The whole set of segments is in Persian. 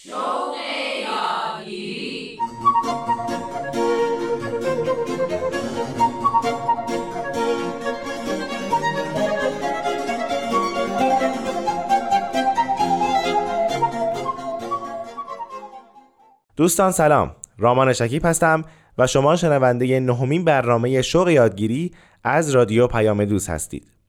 دوستان سلام. رامان شکیب هستم و شما شنونده نهمین برنامه شوق یادگیری از رادیو پیام دوست هستید.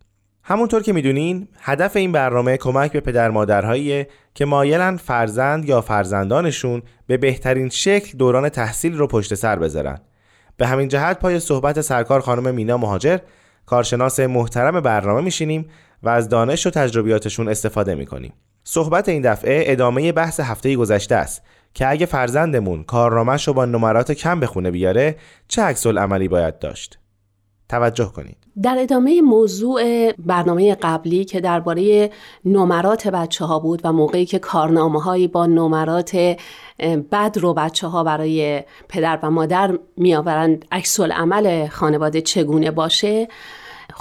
همونطور که می‌دونین هدف این برنامه کمک به پدر مادرهایی که مایلن فرزند یا فرزندانشون به بهترین شکل دوران تحصیل رو پشت سر بذارن. به همین جهت پای صحبت سرکار خانم مینا مهاجر کارشناس محترم برنامه میشینیم و از دانش و تجربیاتشون استفاده می‌کنیم. صحبت این دفعه ادامه بحث هفته گذشته است که اگه فرزندمون کارنامهش رو با نمرات کم به خونه بیاره چه عکس عملی باید داشت؟ توجه کنید. در ادامه موضوع برنامه قبلی که درباره نمرات بچه ها بود و موقعی که کارنامه هایی با نمرات بد رو بچه ها برای پدر و مادر می آورند عکس عمل خانواده چگونه باشه؟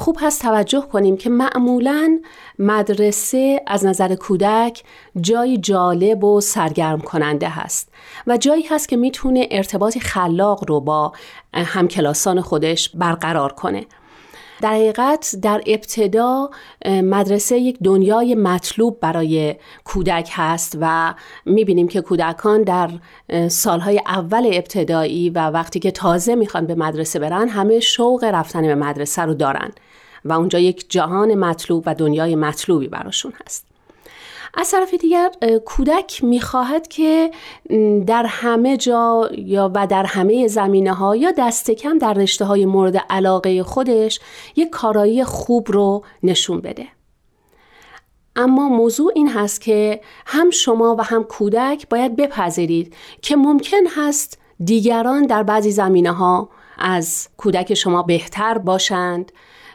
خوب هست توجه کنیم که معمولا مدرسه از نظر کودک جایی جالب و سرگرم کننده هست و جایی هست که می‌تونه ارتباطی خلاق رو با همکلاسان خودش برقرار کنه. در حقیقت در ابتدا مدرسه یک دنیای مطلوب برای کودک هست و می‌بینیم که کودکان در سالهای اول ابتدایی و وقتی که تازه می‌خوان به مدرسه برن همه شوق رفتن به مدرسه رو دارن و اونجا یک جهان مطلوب و دنیای مطلوبی براشون هست. از طرف دیگر کودک می‌خواهد که در همه جا یا و در همه زمینه ها یا دست کم در رشته های مورد علاقه خودش یک کارایی خوب رو نشون بده. اما موضوع این هست که هم شما و هم کودک باید بپذیرید که ممکن هست دیگران در بعضی زمینه ها از کودک شما بهتر باشند.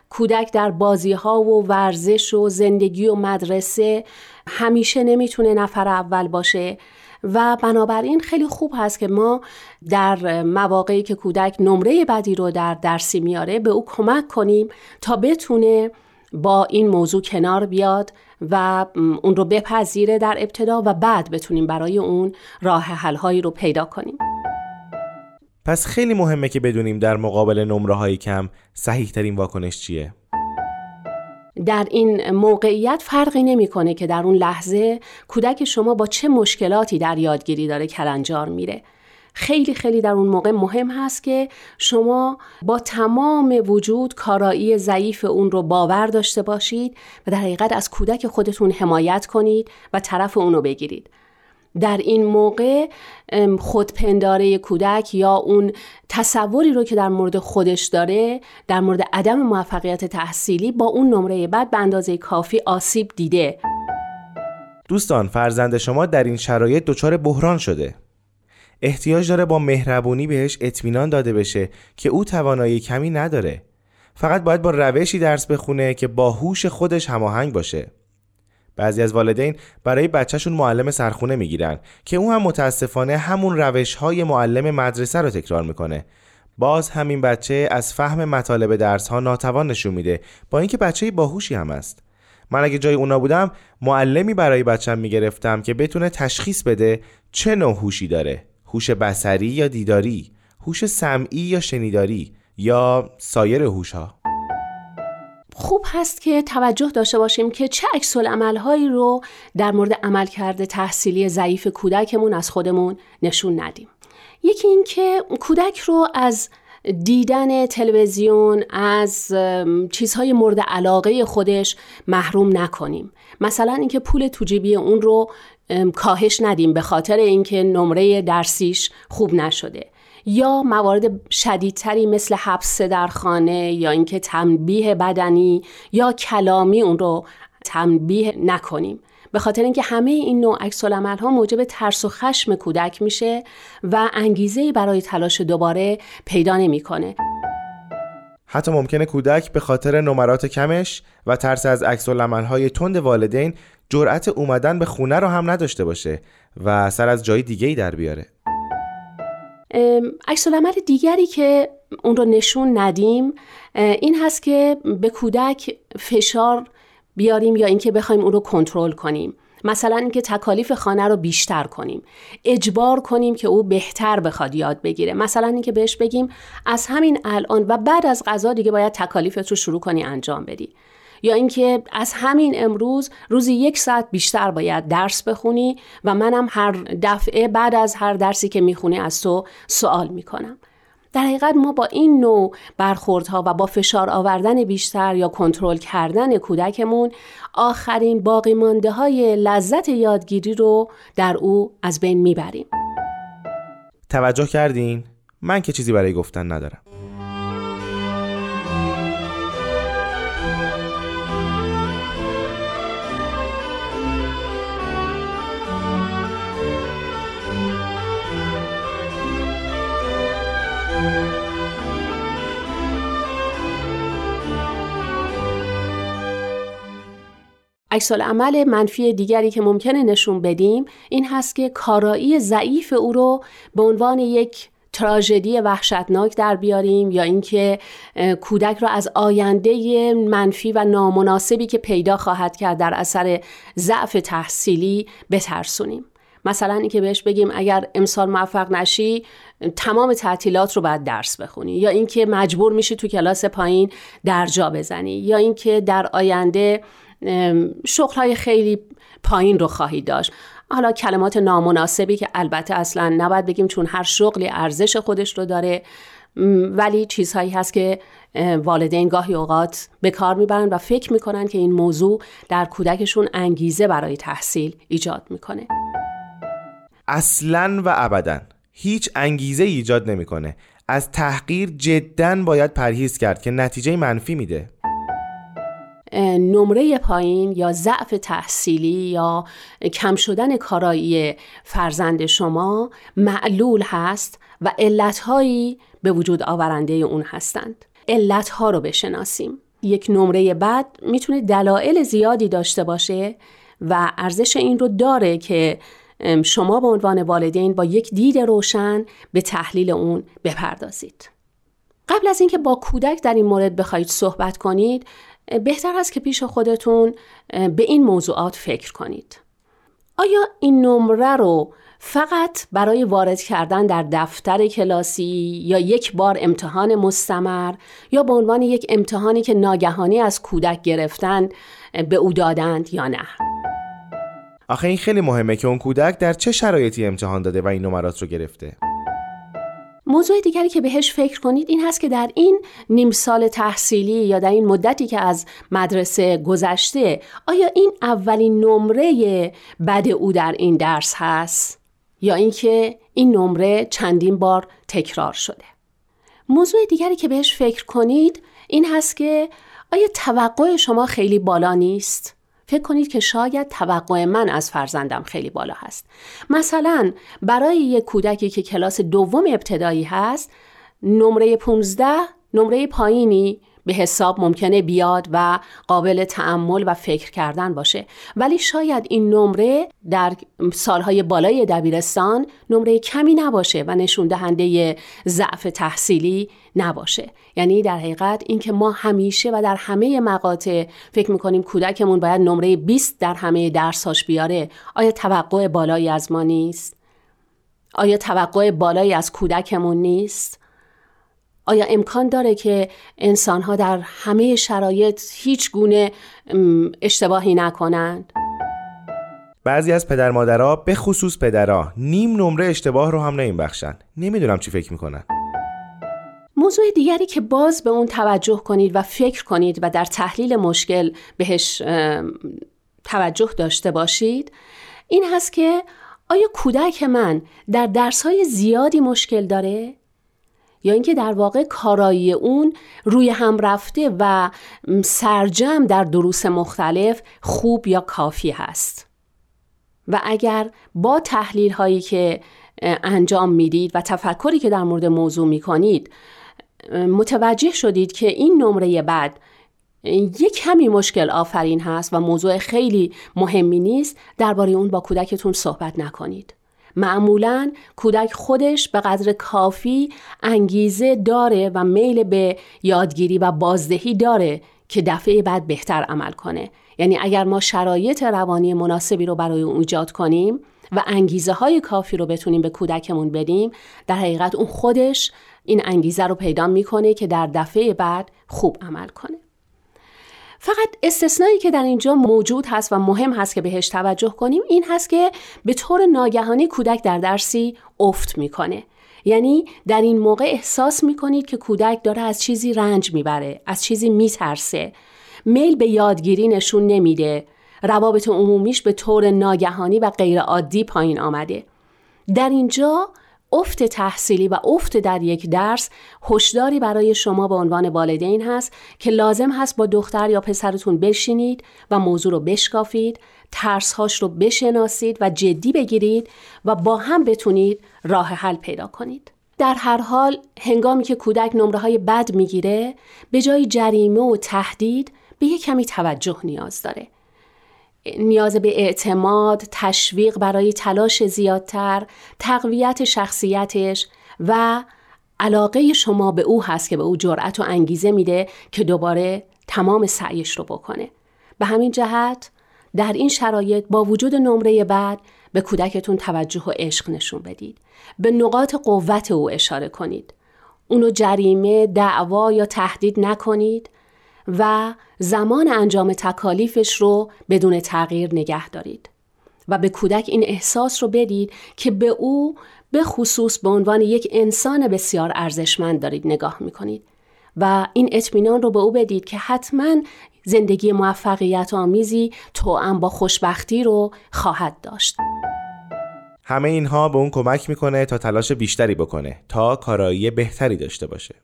کودک در بازی ها و ورزش و زندگی و مدرسه همیشه نمی‌تونه نفر اول باشه و بنابراین خیلی خوب هست که ما در مواقعی که کودک نمره بدی رو در درسی میاره به او کمک کنیم تا بتونه با این موضوع کنار بیاد و اون رو بپذیره در ابتدا و بعد بتونیم برای اون راه حلهایی رو پیدا کنیم. پس خیلی مهمه که بدونیم در مقابل نمره های کم صحیح ترین واکنش چیه. در این موقعیت فرقی نمی‌کنه که در اون لحظه کودک شما با چه مشکلاتی در یادگیری داره کلنجار میره. خیلی خیلی در اون موقع مهم هست که شما با تمام وجود کارایی ضعیف اون رو باور داشته باشید و در حقیقت از کودک خودتون حمایت کنید و طرف اون رو بگیرید. در این موقع خودپنداره کودک یا اون تصوری رو که در مورد خودش داره در مورد عدم موفقیت تحصیلی با اون نمره بعد به اندازه کافی آسیب دیده. دوستان فرزند شما در این شرایط دچار بحران شده. احتیاج داره با مهربونی بهش اطمینان داده بشه که او توانایی کمی نداره. فقط باید با روشی درس بخونه که با هوش خودش هماهنگ باشه. بعضی از والدین برای بچهشون معلم سرخونه می‌گیرن که اون هم متاسفانه همون روش های معلم مدرسه رو تکرار می‌کنه. باز همین بچه از فهم مطالب درس ها ناتوان نشون میده با اینکه بچه باهوشی هم است. من اگه جای اونا بودم معلمی برای بچم می‌گرفتم که بتونه تشخیص بده چه نوع هوشی داره. هوش بصری یا دیداری هوش سمعی یا شنیداری یا سایر هوش ها خوب هست که توجه داشته باشیم که چه عکس هایی رو در مورد عملکرد تحصیلی ضعیف کودکمون از خودمون نشون ندیم. یکی اینکه کودک رو از دیدن تلویزیون از چیزهای مورد علاقه خودش محروم نکنیم. مثلا اینکه پول توجیبی اون رو کاهش ندیم به خاطر اینکه نمره درسیش خوب نشده. یا موارد شدیدتری مثل حبس در خانه یا اینکه تنبیه بدنی یا کلامی اون رو تنبیه نکنیم به خاطر اینکه همه این نوع عکس ها موجب ترس و خشم کودک میشه و انگیزه برای تلاش دوباره پیدا نمی‌کنه. حتی ممکنه کودک به خاطر نمرات کمش و ترس از عکس های تند والدین جرأت اومدن به خونه رو هم نداشته باشه و سر از جای دیگه ای در بیاره. عکس دیگری که اون رو نشون ندیم این هست که به کودک فشار بیاریم یا اینکه بخوایم اون رو کنترل کنیم. مثلا اینکه تکالیف خانه رو بیشتر کنیم. اجبار کنیم که او بهتر بخواد یاد بگیره. مثلا اینکه بهش بگیم از همین الان و بعد از غذا دیگه باید تکالیفت رو شروع کنی انجام بدی. یا اینکه از همین امروز روزی یک ساعت بیشتر باید درس بخونی و منم هر دفعه بعد از هر درسی که می‌خونی از تو سوال می‌کنم. در حقیقت ما با این نوع برخوردها و با فشار آوردن بیشتر یا کنترل کردن کودکمون آخرین باقی مانده های لذت یادگیری رو در او از بین می‌بریم. توجه کردین؟ من که چیزی برای گفتن ندارم. عکس عمل منفی دیگری که ممکنه نشون بدیم این هست که کارایی ضعیف او رو به عنوان یک تراژدی وحشتناک در بیاریم یا اینکه کودک را از آینده منفی و نامناسبی که پیدا خواهد کرد در اثر ضعف تحصیلی بترسونیم. مثلا اینکه بهش بگیم اگر امسال موفق نشی تمام تعطیلات رو باید درس بخونی. یا اینکه مجبور میشی تو کلاس پایین درجا بزنی. یا اینکه در آینده شغلهای خیلی پایین رو خواهی داشت. حالا کلمات نامناسبی که البته اصلا نباید بگیم چون هر شغلی ارزش خودش رو داره ولی چیزهایی هست که والدین گاهی اوقات به کار می‌برن و فکر می‌کنن که این موضوع در کودکشون انگیزه برای تحصیل ایجاد می‌کنه. اصلا و ابدا هیچ انگیزه ایجاد نمی‌کنه. از تحقیر جدا باید پرهیز کرد که نتیجه منفی میده. نمره پایین یا ضعف تحصیلی یا کم شدن کارایی فرزند شما معلول هست و علتهایی به وجود آورنده اون هستند. علتها رو بشناسیم. یک نمره بد می‌تونه دلایل زیادی داشته باشه و ارزش این رو داره که شما به عنوان والدین با یک دید روشن به تحلیل اون بپردازید. قبل از اینکه با کودک در این مورد بخواید صحبت کنید بهتر است که پیش خودتون به این موضوعات فکر کنید. آیا این نمره رو فقط برای وارد کردن در دفتر کلاسی یا یک بار امتحان مستمر یا به عنوان یک امتحانی که ناگهانی از کودک گرفتن به او دادند یا نه؟ آخه این خیلی مهمه که اون کودک در چه شرایطی امتحان داده و این نمرات رو گرفته. موضوع دیگری که بهش فکر کنید این هست که در این نیم سال تحصیلی یا در این مدتی که از مدرسه گذشته آیا این اولین نمره بد او در این درس هست؟ یا اینکه این نمره چندین بار تکرار شده؟ موضوع دیگری که بهش فکر کنید این هست که آیا توقع شما خیلی بالا نیست؟ فکر کنید که شاید توقع من از فرزندم خیلی بالا هست. مثلا برای یک کودکی که کلاس دوم ابتدایی هست نمره 15 نمره پایینی به حساب ممکنه بیاد و قابل تعمل و فکر کردن باشه. ولی شاید این نمره در سالهای بالای دبیرستان نمره کمی نباشه و نشون دهنده ضعف تحصیلی نباشه. یعنی در حقیقت اینکه ما همیشه و در همه مقاطع فکر می‌کنیم کودکمون باید نمره 20 در همه درساش بیاره. آیا توقع بالایی از ما نیست؟ آیا توقع بالایی از کودکمون نیست؟ آیا امکان داره که انسانها در همه شرایط هیچ گونه اشتباهی نکنند؟ بعضی از پدر مادرها به خصوص پدرها نیم نمره اشتباه رو هم نمیبخشن نمی‌دونم چی فکر می‌کنن موضوع دیگری که باز به اون توجه کنید و فکر کنید و در تحلیل مشکل بهش توجه داشته باشید این هست که آیا کودک من در درسهای زیادی مشکل داره؟ یا اینکه در واقع کارایی اون روی هم رفته و سرجم در دروس مختلف خوب یا کافی هست. و اگر با تحلیل هایی که انجام می‌دید و تفکری که در مورد موضوع می‌کنید متوجه شدید که این نمره بعد یک کمی مشکل آفرین هست و موضوع خیلی مهمی نیست درباره اون با کودکتون صحبت نکنید. معمولا کودک خودش به قدر کافی انگیزه داره و میل به یادگیری و بازدهی داره که دفعه بعد بهتر عمل کنه. یعنی اگر ما شرایط روانی مناسبی رو برای اون ایجاد کنیم و انگیزه های کافی رو بتونیم به کودکمون بدیم در حقیقت اون خودش این انگیزه رو پیدا می‌کنه که در دفعه بعد خوب عمل کنه. فقط استثنایی که در اینجا موجود هست و مهم هست که بهش توجه کنیم این هست که به طور ناگهانی کودک در درسی افت می‌کنه. یعنی در این موقع احساس می‌کنید که کودک داره از چیزی رنج می‌بره از چیزی میترسه. میل به یادگیری نشون نمیده. روابط عمومیش به طور ناگهانی و غیرعادی پایین آمده. در اینجا افت تحصیلی و افت در یک درس هشداری برای شما به عنوان والدین هست که لازم هست با دختر یا پسرتون بشینید و موضوع رو بشکافید ترسهاش رو بشناسید و جدی بگیرید و با هم بتونید راه حل پیدا کنید. در هر حال هنگامی که کودک نمره های بد می‌گیره به جای جریمه و تهدید به یک کمی توجه نیاز داره. نیاز به اعتماد، تشویق برای تلاش زیادتر، تقویت شخصیتش و علاقه شما به او هست که به او جرأت و انگیزه میده که دوباره تمام سعیش رو بکنه. به همین جهت در این شرایط با وجود نمره بعد به کودکتون توجه و عشق نشون بدید. به نقاط قوت او اشاره کنید. اونو جریمه، دعوا یا تهدید نکنید و زمان انجام تکالیفش رو بدون تغییر نگه دارید. و به کودک این احساس رو بدید که به او به خصوص به عنوان یک انسان بسیار ارزشمند دارید نگاه می‌کنید. و این اطمینان رو به او بدید که حتما زندگی موفقیت آمیزی توأم با خوشبختی رو خواهد داشت. همه اینها به اون کمک می‌کنه تا تلاش بیشتری بکنه تا کارایی بهتری داشته باشه.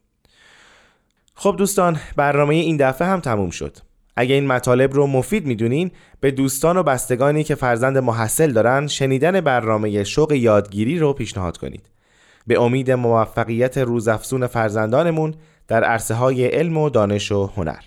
خب دوستان برنامه این دفعه هم تموم شد. اگه این مطالب رو مفید می‌دونین به دوستان و بستگانی که فرزند محصل دارن شنیدن برنامه شوق یادگیری رو پیشنهاد کنید. به امید موفقیت روزافزون فرزندانمون در عرصه های علم و دانش و هنر.